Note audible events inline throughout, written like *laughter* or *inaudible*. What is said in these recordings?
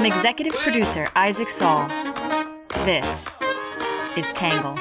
From executive producer Isaac Saul, this is Tangle.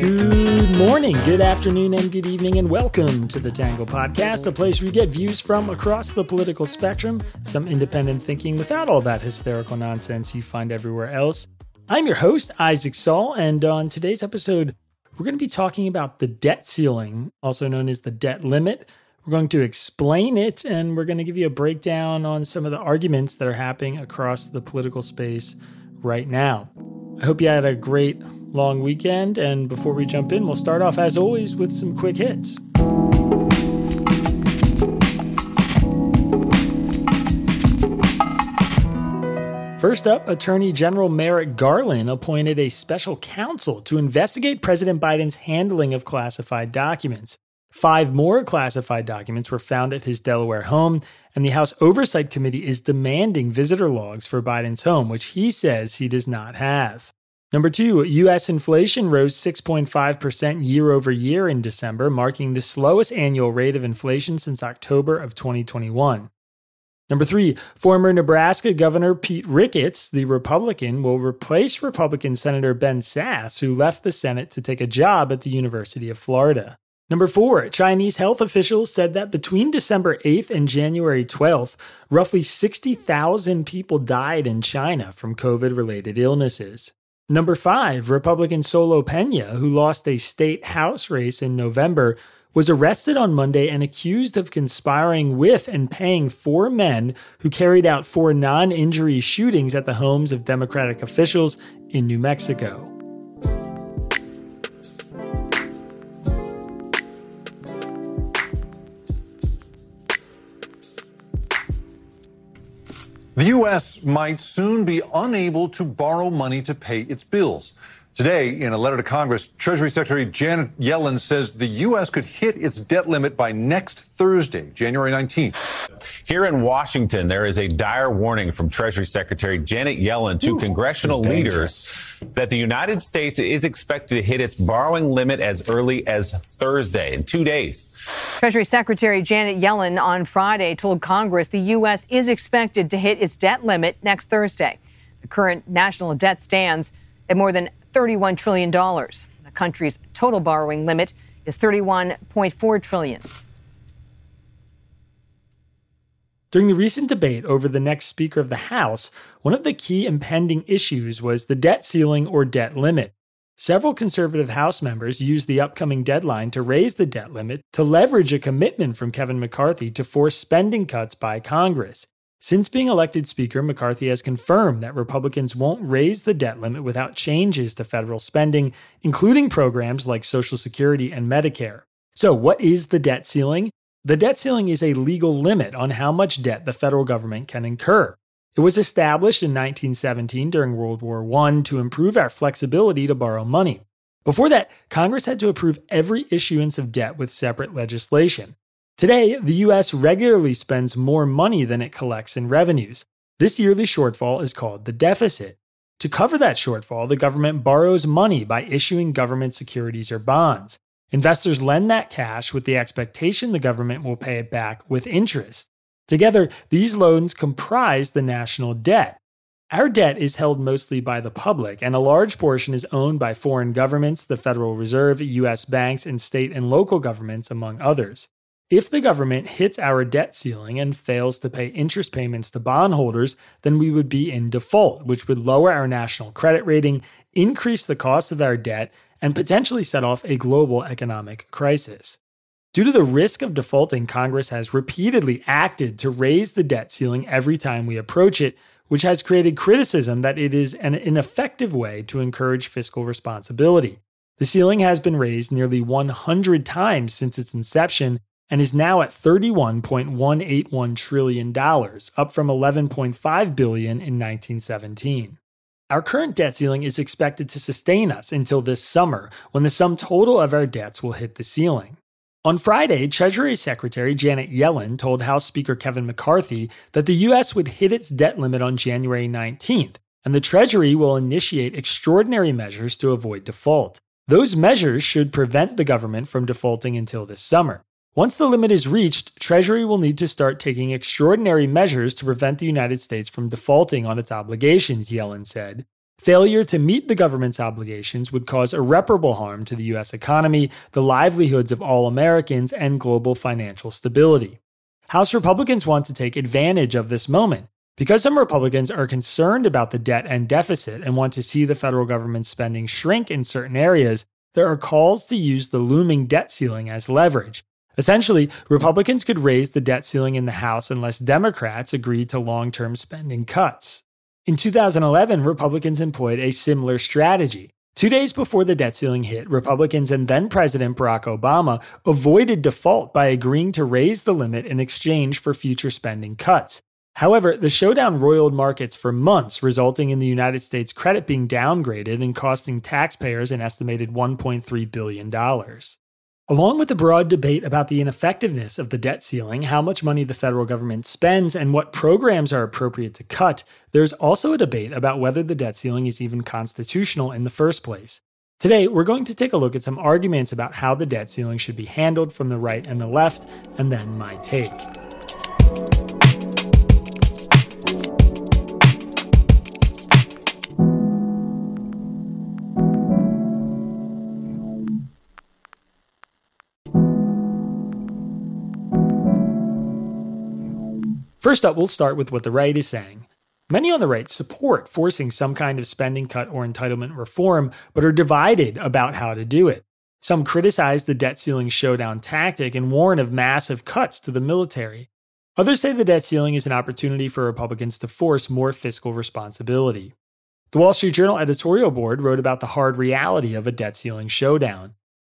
Good morning, good afternoon, and good evening, and welcome to the Tangle Podcast, a place where you get views from across the political spectrum, some independent thinking without all that hysterical nonsense you find everywhere else. I'm your host, Isaac Saul, and on today's episode, we're going to be talking about the debt ceiling, also known as the debt limit. We're going to explain it, and we're going to give you a breakdown on some of the arguments that are happening across the political space right now. I hope you had a great long weekend. And before we jump in, we'll start off, as always, with some quick hits. First up, Attorney General Merrick Garland appointed a special counsel to investigate President Biden's handling of classified documents. Five more classified documents were found at his Delaware home, and the House Oversight Committee is demanding visitor logs for Biden's home, which he says he does not have. Number two, U.S. inflation rose 6.5% year over year in December, marking the slowest annual rate of inflation since October of 2021. Number three, former Nebraska Governor Pete Ricketts, the Republican, will replace Republican Senator Ben Sasse, who left the Senate to take a job at the University of Florida. Number four, Chinese health officials said that between December 8th and January 12th, roughly 60,000 people died in China from COVID related illnesses. Number five, Republican Solo Pena, who lost a state House race in November, was arrested on Monday and accused of conspiring with and paying four men who carried out four non injury shootings at the homes of Democratic officials in New Mexico. The U.S. might soon be unable to borrow money to pay its bills. Today, in a letter to Congress, Treasury Secretary Janet Yellen says the U.S. could hit its debt limit by next Thursday, January 19th. Here in Washington, there is a dire warning from Treasury Secretary Janet Yellen to Ooh, congressional leaders that the United States is expected to hit its borrowing limit as early as Thursday, in two days. Treasury Secretary Janet Yellen on Friday told Congress the U.S. is expected to hit its debt limit next Thursday. The current national debt stands at more than $31 trillion. The country's total borrowing limit is 31.4 trillion. During the recent debate over the next Speaker of the House, one of the key impending issues was the debt ceiling or debt limit. Several conservative House members used the upcoming deadline to raise the debt limit to leverage a commitment from Kevin McCarthy to force spending cuts by Congress. Since being elected Speaker, McCarthy has confirmed that Republicans won't raise the debt limit without changes to federal spending, including programs like Social Security and Medicare. So, what is the debt ceiling? The debt ceiling is a legal limit on how much debt the federal government can incur. It was established in 1917 during World War I to improve our flexibility to borrow money. Before that, Congress had to approve every issuance of debt with separate legislation. Today, the US regularly spends more money than it collects in revenues. This yearly shortfall is called the deficit. To cover that shortfall, the government borrows money by issuing government securities or bonds. Investors lend that cash with the expectation the government will pay it back with interest. Together, these loans comprise the national debt. Our debt is held mostly by the public, and a large portion is owned by foreign governments, the Federal Reserve, US banks, and state and local governments, among others. If the government hits our debt ceiling and fails to pay interest payments to bondholders, then we would be in default, which would lower our national credit rating, increase the cost of our debt, and potentially set off a global economic crisis. Due to the risk of defaulting, Congress has repeatedly acted to raise the debt ceiling every time we approach it, which has created criticism that it is an ineffective way to encourage fiscal responsibility. The ceiling has been raised nearly 100 times since its inception, and is now at $31.181 trillion, up from 11.5 billion in 1917. Our current debt ceiling is expected to sustain us until this summer, when the sum total of our debts will hit the ceiling. On Friday, Treasury Secretary Janet Yellen told House Speaker Kevin McCarthy that the U.S. would hit its debt limit on January 19th, and the Treasury will initiate extraordinary measures to avoid default. Those measures should prevent the government from defaulting until this summer. Once the limit is reached, Treasury will need to start taking extraordinary measures to prevent the United States from defaulting on its obligations, Yellen said. Failure to meet the government's obligations would cause irreparable harm to the U.S. economy, the livelihoods of all Americans, and global financial stability. House Republicans want to take advantage of this moment. Because some Republicans are concerned about the debt and deficit and want to see the federal government spending shrink in certain areas, there are calls to use the looming debt ceiling as leverage. Essentially, Republicans could raise the debt ceiling in the House unless Democrats agreed to long term spending cuts. In 2011, Republicans employed a similar strategy. Two days before the debt ceiling hit, Republicans and then President Barack Obama avoided default by agreeing to raise the limit in exchange for future spending cuts. However, the showdown roiled markets for months, resulting in the United States credit being downgraded and costing taxpayers an estimated $1.3 billion. Along with the broad debate about the ineffectiveness of the debt ceiling, how much money the federal government spends, and what programs are appropriate to cut, there's also a debate about whether the debt ceiling is even constitutional in the first place. Today, we're going to take a look at some arguments about how the debt ceiling should be handled from the right and the left, and then my take. First up, we'll start with what the right is saying. Many on the right support forcing some kind of spending cut or entitlement reform, but are divided about how to do it. Some criticize the debt ceiling showdown tactic and warn of massive cuts to the military. Others say the debt ceiling is an opportunity for Republicans to force more fiscal responsibility. The Wall Street Journal editorial board wrote about the hard reality of a debt ceiling showdown.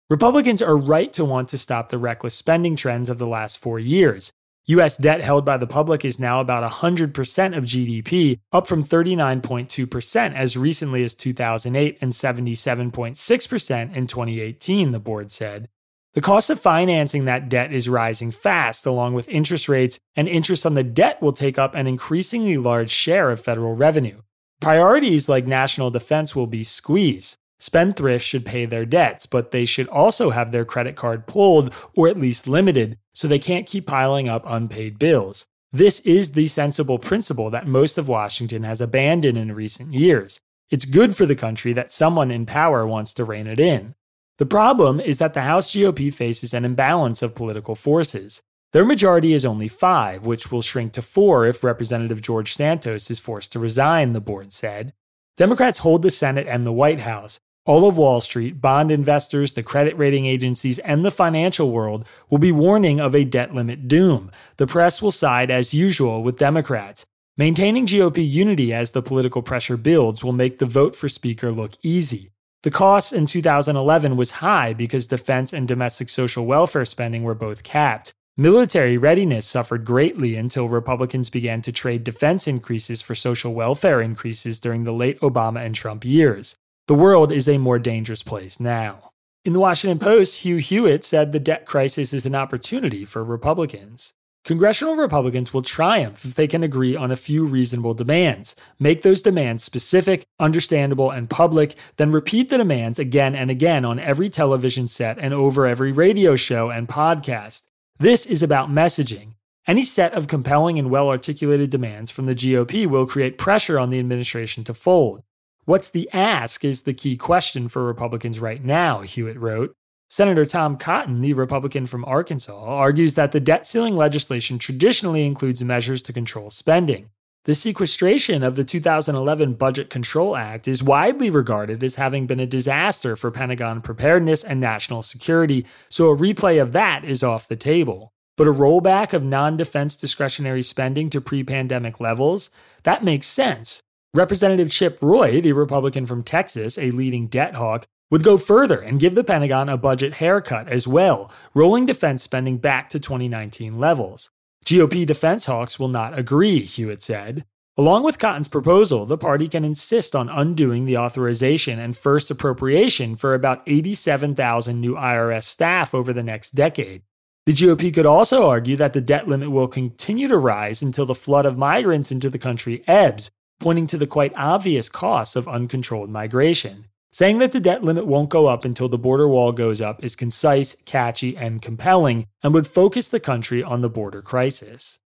Republicans are right to want to stop the reckless spending trends of the last four years, US debt held by the public is now about 100% of GDP, up from 39.2% as recently as 2008 and 77.6% in 2018, the board said. The cost of financing that debt is rising fast, along with interest rates, and interest on the debt will take up an increasingly large share of federal revenue. Priorities like national defense will be squeezed. Spendthrifts should pay their debts, but they should also have their credit card pulled or at least limited so they can't keep piling up unpaid bills. This is the sensible principle that most of Washington has abandoned in recent years. It's good for the country that someone in power wants to rein it in. The problem is that the House GOP faces an imbalance of political forces. Their majority is only five, which will shrink to four if Representative George Santos is forced to resign, the board said. Democrats hold the Senate and the White House, all of Wall Street, bond investors, the credit rating agencies, and the financial world will be warning of a debt limit doom. The press will side, as usual, with Democrats. Maintaining GOP unity as the political pressure builds will make the vote for Speaker look easy. The cost in 2011 was high because defense and domestic social welfare spending were both capped. Military readiness suffered greatly until Republicans began to trade defense increases for social welfare increases during the late Obama and Trump years. The world is a more dangerous place now. In the Washington Post, Hugh Hewitt said the debt crisis is an opportunity for Republicans. Congressional Republicans will triumph if they can agree on a few reasonable demands, make those demands specific, understandable, and public, then repeat the demands again and again on every television set and over every radio show and podcast. This is about messaging. Any set of compelling and well articulated demands from the GOP will create pressure on the administration to fold. What's the ask is the key question for Republicans right now, Hewitt wrote. Senator Tom Cotton, the Republican from Arkansas, argues that the debt ceiling legislation traditionally includes measures to control spending. The sequestration of the 2011 Budget Control Act is widely regarded as having been a disaster for Pentagon preparedness and national security, so a replay of that is off the table. But a rollback of non defense discretionary spending to pre pandemic levels? That makes sense. Representative Chip Roy, the Republican from Texas, a leading debt hawk, would go further and give the Pentagon a budget haircut as well, rolling defense spending back to 2019 levels. GOP defense hawks will not agree, Hewitt said. Along with Cotton's proposal, the party can insist on undoing the authorization and first appropriation for about 87,000 new IRS staff over the next decade. The GOP could also argue that the debt limit will continue to rise until the flood of migrants into the country ebbs, pointing to the quite obvious costs of uncontrolled migration. Saying that the debt limit won't go up until the border wall goes up is concise, catchy, and compelling, and would focus the country on the border crisis.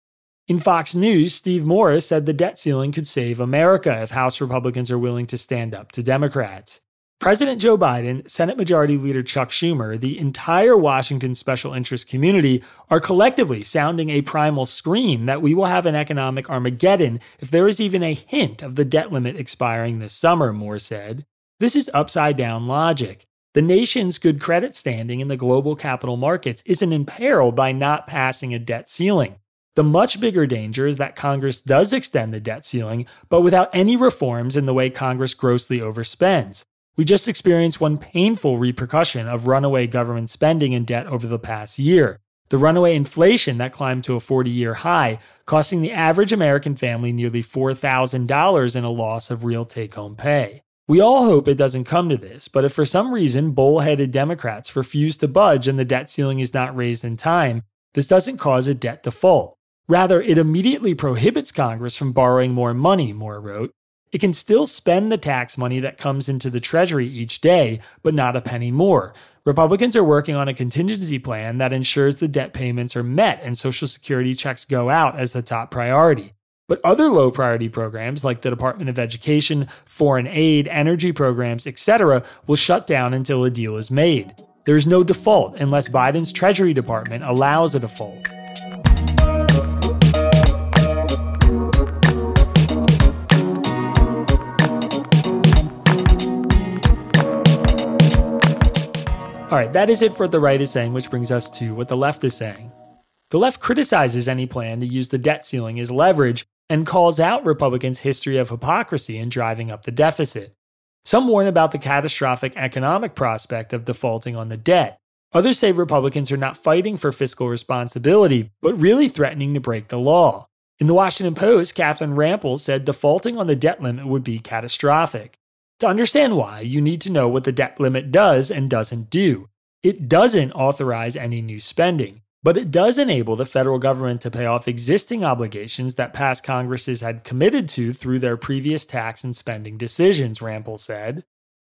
In Fox News, Steve Morris said the debt ceiling could save America if House Republicans are willing to stand up to Democrats. President Joe Biden, Senate Majority Leader Chuck Schumer, the entire Washington special interest community are collectively sounding a primal scream that we will have an economic Armageddon if there is even a hint of the debt limit expiring this summer, Moore said. This is upside down logic. The nation's good credit standing in the global capital markets isn't imperiled by not passing a debt ceiling. The much bigger danger is that Congress does extend the debt ceiling, but without any reforms in the way Congress grossly overspends. We just experienced one painful repercussion of runaway government spending and debt over the past year. The runaway inflation that climbed to a 40 year high, costing the average American family nearly $4,000 in a loss of real take home pay. We all hope it doesn't come to this, but if for some reason bull-headed Democrats refuse to budge and the debt ceiling is not raised in time, this doesn't cause a debt default. Rather, it immediately prohibits Congress from borrowing more money, Moore wrote, it can still spend the tax money that comes into the Treasury each day, but not a penny more. Republicans are working on a contingency plan that ensures the debt payments are met and Social Security checks go out as the top priority. But other low priority programs like the Department of Education, foreign aid, energy programs, etc., will shut down until a deal is made. There's no default unless Biden's Treasury Department allows a default. All right, that is it for what the right is saying, which brings us to what the left is saying. The left criticizes any plan to use the debt ceiling as leverage and calls out Republicans' history of hypocrisy in driving up the deficit. Some warn about the catastrophic economic prospect of defaulting on the debt. Others say Republicans are not fighting for fiscal responsibility, but really threatening to break the law. In the Washington Post, Catherine Rampell said defaulting on the debt limit would be catastrophic. To understand why, you need to know what the debt limit does and doesn't do. It doesn't authorize any new spending, but it does enable the federal government to pay off existing obligations that past Congresses had committed to through their previous tax and spending decisions, Rampell said.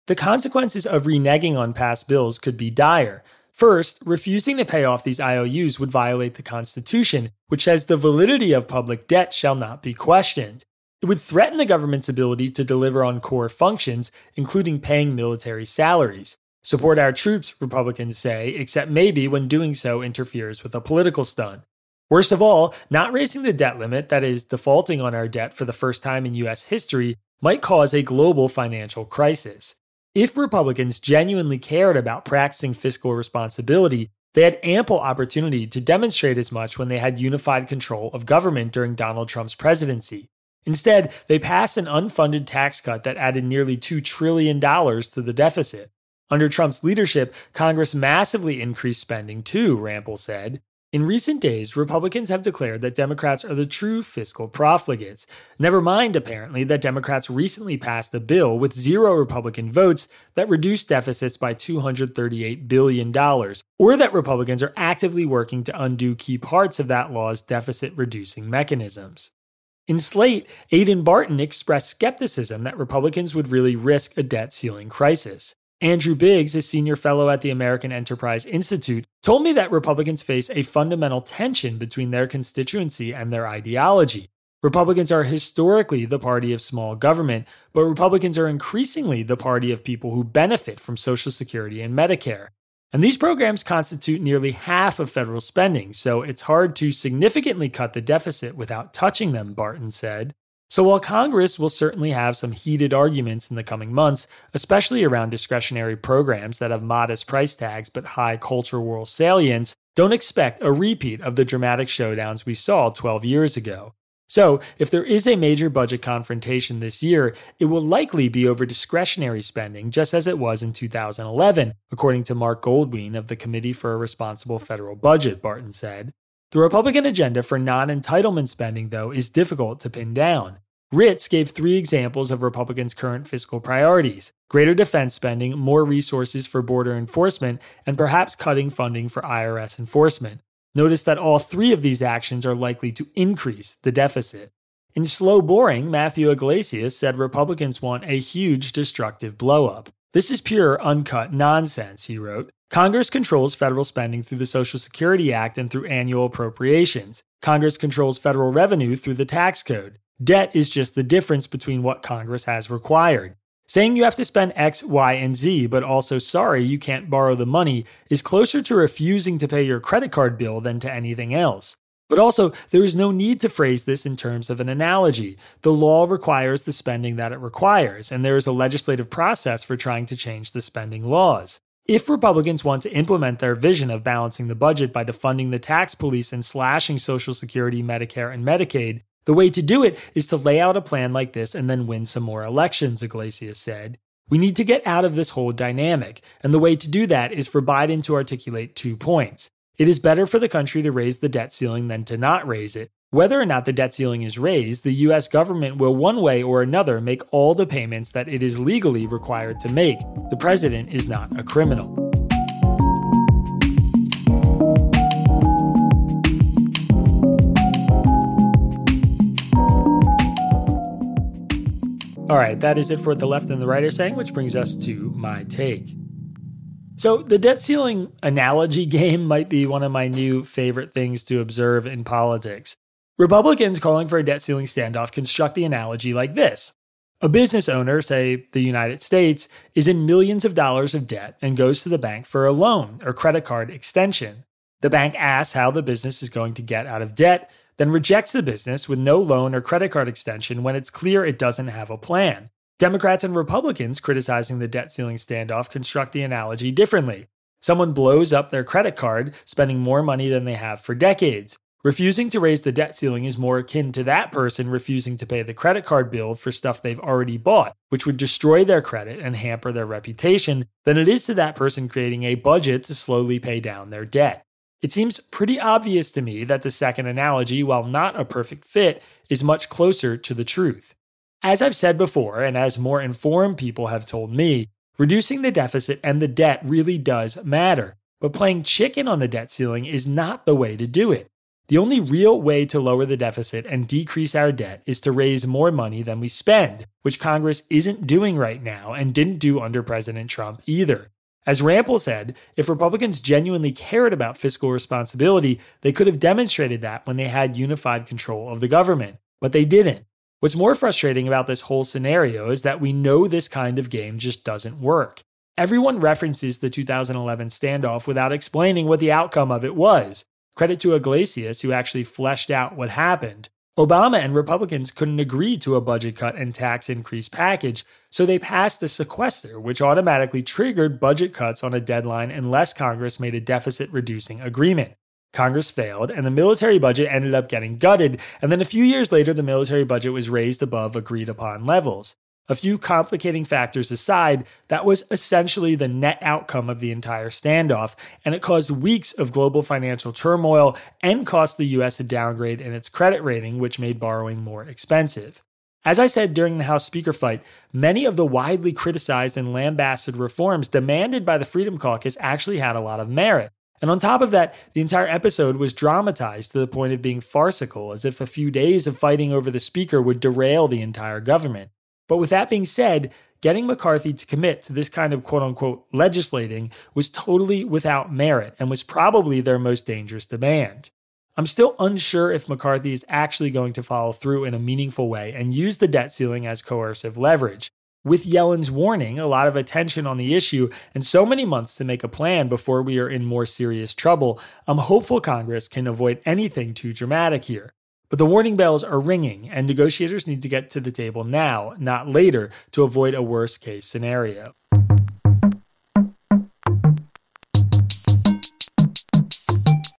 The consequences of reneging on past bills could be dire. First, refusing to pay off these IOUs would violate the Constitution, which says the validity of public debt shall not be questioned. It would threaten the government's ability to deliver on core functions, including paying military salaries. Support our troops, Republicans say, except maybe when doing so interferes with a political stunt. Worst of all, not raising the debt limit, that is, defaulting on our debt for the first time in U.S. history, might cause a global financial crisis. If Republicans genuinely cared about practicing fiscal responsibility, they had ample opportunity to demonstrate as much when they had unified control of government during Donald Trump's presidency. Instead, they passed an unfunded tax cut that added nearly $2 trillion to the deficit. Under Trump's leadership, Congress massively increased spending too, Rampell said. In recent days, Republicans have declared that Democrats are the true fiscal profligates. Never mind, apparently, that Democrats recently passed a bill with zero Republican votes that reduced deficits by $238 billion, or that Republicans are actively working to undo key parts of that law's deficit reducing mechanisms. In Slate, Aidan Barton expressed skepticism that Republicans would really risk a debt ceiling crisis. Andrew Biggs, a senior fellow at the American Enterprise Institute, told me that Republicans face a fundamental tension between their constituency and their ideology. Republicans are historically the party of small government, but Republicans are increasingly the party of people who benefit from Social Security and Medicare. And these programs constitute nearly half of federal spending, so it's hard to significantly cut the deficit without touching them, Barton said. So while Congress will certainly have some heated arguments in the coming months, especially around discretionary programs that have modest price tags but high culture war salience, don't expect a repeat of the dramatic showdowns we saw 12 years ago. So, if there is a major budget confrontation this year, it will likely be over discretionary spending, just as it was in 2011, according to Marc Goldwein of the Committee for a Responsible Federal Budget, Barton said. The Republican agenda for non entitlement spending, though, is difficult to pin down. Ritz gave three examples of Republicans' current fiscal priorities greater defense spending, more resources for border enforcement, and perhaps cutting funding for IRS enforcement. Notice that all three of these actions are likely to increase the deficit. In Slow Boring, Matthew Yglesias said Republicans want a huge destructive blowup. This is pure, uncut nonsense, he wrote. Congress controls federal spending through the Social Security Act and through annual appropriations. Congress controls federal revenue through the tax code. Debt is just the difference between what Congress has required. Saying you have to spend X, Y, and Z, but also sorry you can't borrow the money, is closer to refusing to pay your credit card bill than to anything else. But also, there is no need to phrase this in terms of an analogy. The law requires the spending that it requires, and there is a legislative process for trying to change the spending laws. If Republicans want to implement their vision of balancing the budget by defunding the tax police and slashing Social Security, Medicare, and Medicaid, the way to do it is to lay out a plan like this and then win some more elections, Yglesias said. We need to get out of this whole dynamic, and the way to do that is for Biden to articulate two points. It is better for the country to raise the debt ceiling than to not raise it. Whether or not the debt ceiling is raised, the US government will one way or another make all the payments that it is legally required to make. The president is not a criminal. All right, that is it for what the left and the right are saying, which brings us to my take. So, the debt ceiling analogy *laughs* game might be one of my new favorite things to observe in politics. Republicans calling for a debt ceiling standoff construct the analogy like this A business owner, say the United States, is in millions of dollars of debt and goes to the bank for a loan or credit card extension. The bank asks how the business is going to get out of debt, then rejects the business with no loan or credit card extension when it's clear it doesn't have a plan. Democrats and Republicans criticizing the debt ceiling standoff construct the analogy differently. Someone blows up their credit card, spending more money than they have for decades. Refusing to raise the debt ceiling is more akin to that person refusing to pay the credit card bill for stuff they've already bought, which would destroy their credit and hamper their reputation, than it is to that person creating a budget to slowly pay down their debt. It seems pretty obvious to me that the second analogy, while not a perfect fit, is much closer to the truth. As I've said before, and as more informed people have told me, reducing the deficit and the debt really does matter. But playing chicken on the debt ceiling is not the way to do it. The only real way to lower the deficit and decrease our debt is to raise more money than we spend, which Congress isn't doing right now and didn't do under President Trump either. As Rampell said, if Republicans genuinely cared about fiscal responsibility, they could have demonstrated that when they had unified control of the government. But they didn't. What's more frustrating about this whole scenario is that we know this kind of game just doesn't work. Everyone references the 2011 standoff without explaining what the outcome of it was. Credit to Yglesias, who actually fleshed out what happened. Obama and Republicans couldn't agree to a budget cut and tax increase package, so they passed the sequester, which automatically triggered budget cuts on a deadline unless Congress made a deficit reducing agreement. Congress failed, and the military budget ended up getting gutted, and then a few years later, the military budget was raised above agreed upon levels. A few complicating factors aside, that was essentially the net outcome of the entire standoff, and it caused weeks of global financial turmoil and cost the US a downgrade in its credit rating, which made borrowing more expensive. As I said during the House Speaker fight, many of the widely criticized and lambasted reforms demanded by the Freedom Caucus actually had a lot of merit. And on top of that, the entire episode was dramatized to the point of being farcical, as if a few days of fighting over the speaker would derail the entire government. But with that being said, getting McCarthy to commit to this kind of quote unquote legislating was totally without merit and was probably their most dangerous demand. I'm still unsure if McCarthy is actually going to follow through in a meaningful way and use the debt ceiling as coercive leverage with Yellen's warning, a lot of attention on the issue, and so many months to make a plan before we are in more serious trouble, I'm hopeful Congress can avoid anything too dramatic here. But the warning bells are ringing, and negotiators need to get to the table now, not later, to avoid a worst case scenario.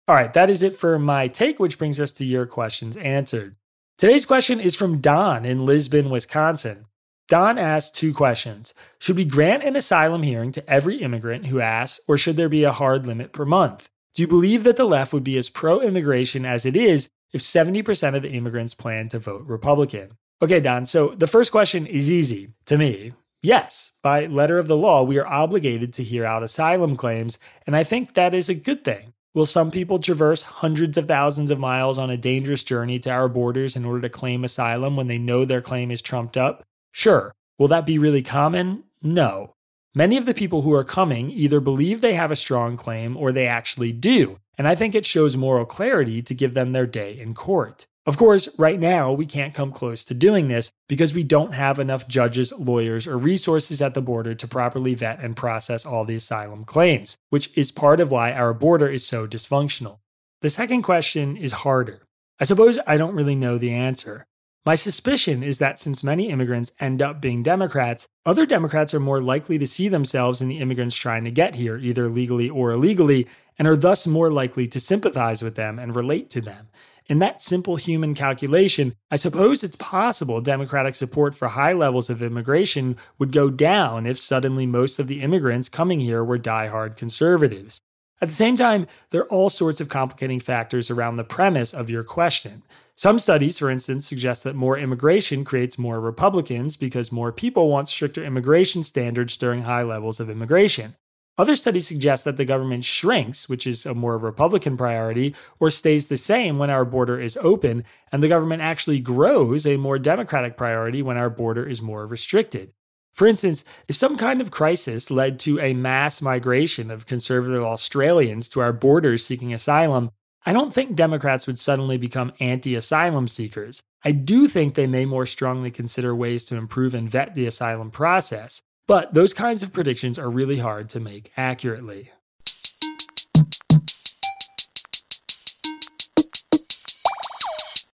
All right, that is it for my take, which brings us to your questions answered. Today's question is from Don in Lisbon, Wisconsin. Don asked two questions. Should we grant an asylum hearing to every immigrant who asks, or should there be a hard limit per month? Do you believe that the left would be as pro immigration as it is if 70% of the immigrants plan to vote Republican? Okay, Don, so the first question is easy to me. Yes, by letter of the law, we are obligated to hear out asylum claims, and I think that is a good thing. Will some people traverse hundreds of thousands of miles on a dangerous journey to our borders in order to claim asylum when they know their claim is trumped up? Sure. Will that be really common? No. Many of the people who are coming either believe they have a strong claim or they actually do, and I think it shows moral clarity to give them their day in court. Of course, right now, we can't come close to doing this because we don't have enough judges, lawyers, or resources at the border to properly vet and process all the asylum claims, which is part of why our border is so dysfunctional. The second question is harder. I suppose I don't really know the answer. My suspicion is that since many immigrants end up being Democrats, other Democrats are more likely to see themselves in the immigrants trying to get here, either legally or illegally, and are thus more likely to sympathize with them and relate to them. In that simple human calculation, I suppose it's possible Democratic support for high levels of immigration would go down if suddenly most of the immigrants coming here were die-hard conservatives. At the same time, there are all sorts of complicating factors around the premise of your question. Some studies, for instance, suggest that more immigration creates more Republicans because more people want stricter immigration standards during high levels of immigration. Other studies suggest that the government shrinks, which is a more Republican priority, or stays the same when our border is open, and the government actually grows, a more Democratic priority when our border is more restricted. For instance, if some kind of crisis led to a mass migration of conservative Australians to our borders seeking asylum, I don't think Democrats would suddenly become anti asylum seekers. I do think they may more strongly consider ways to improve and vet the asylum process. But those kinds of predictions are really hard to make accurately.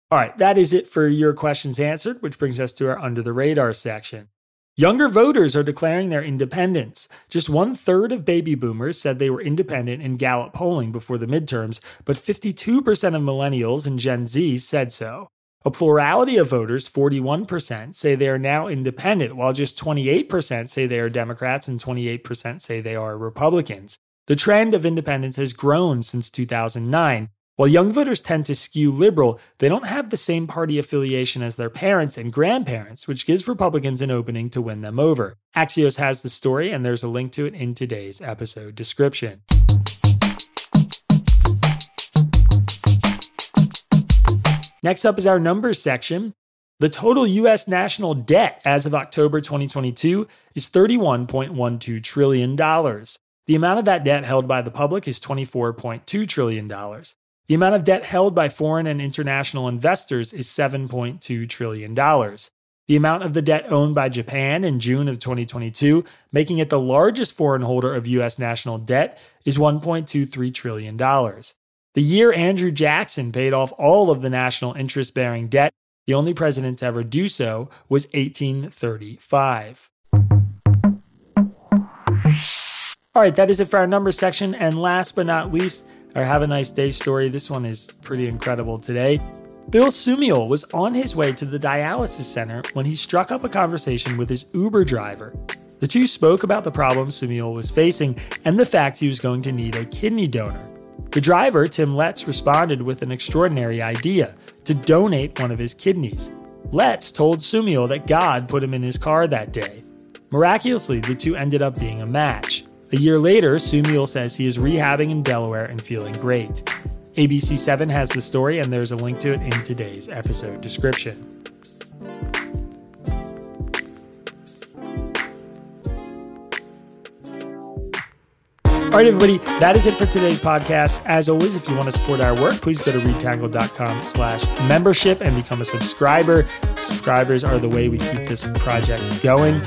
All right, that is it for your questions answered, which brings us to our under the radar section. Younger voters are declaring their independence. Just one third of baby boomers said they were independent in Gallup polling before the midterms, but 52% of millennials and Gen Z said so. A plurality of voters, 41%, say they are now independent, while just 28% say they are Democrats and 28% say they are Republicans. The trend of independence has grown since 2009. While young voters tend to skew liberal, they don't have the same party affiliation as their parents and grandparents, which gives Republicans an opening to win them over. Axios has the story, and there's a link to it in today's episode description. Next up is our numbers section. The total US national debt as of October 2022 is $31.12 trillion. The amount of that debt held by the public is $24.2 trillion. The amount of debt held by foreign and international investors is $7.2 trillion. The amount of the debt owned by Japan in June of 2022, making it the largest foreign holder of US national debt, is $1.23 trillion. The year Andrew Jackson paid off all of the national interest bearing debt, the only president to ever do so, was 1835. All right, that is it for our numbers section. And last but not least, our Have a Nice Day story. This one is pretty incredible today. Bill Sumiel was on his way to the dialysis center when he struck up a conversation with his Uber driver. The two spoke about the problems Sumiel was facing and the fact he was going to need a kidney donor. The driver, Tim Letts, responded with an extraordinary idea to donate one of his kidneys. Letts told Sumiel that God put him in his car that day. Miraculously, the two ended up being a match. A year later, Sumiel says he is rehabbing in Delaware and feeling great. ABC7 has the story, and there's a link to it in today's episode description. All right, everybody, that is it for today's podcast. As always, if you want to support our work, please go to readtangle.com slash membership and become a subscriber. Subscribers are the way we keep this project going.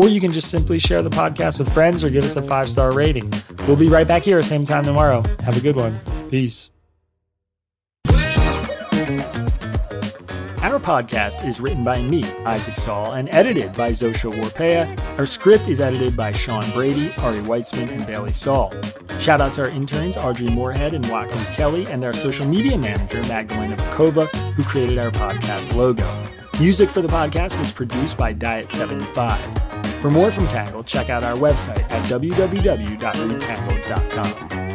Or you can just simply share the podcast with friends or give us a five-star rating. We'll be right back here, same time tomorrow. Have a good one. Peace. Our podcast is written by me, Isaac Saul, and edited by Zosha Warpeha. Our script is edited by Sean Brady, Ari Weitzman, and Bailey Saul. Shout out to our interns, Audrey Moorhead and Watkins Kelly, and our social media manager, Magdalena Bokova, who created our podcast logo. Music for the podcast was produced by Diet75. For more from Tangle, check out our website at www.readtangle.com.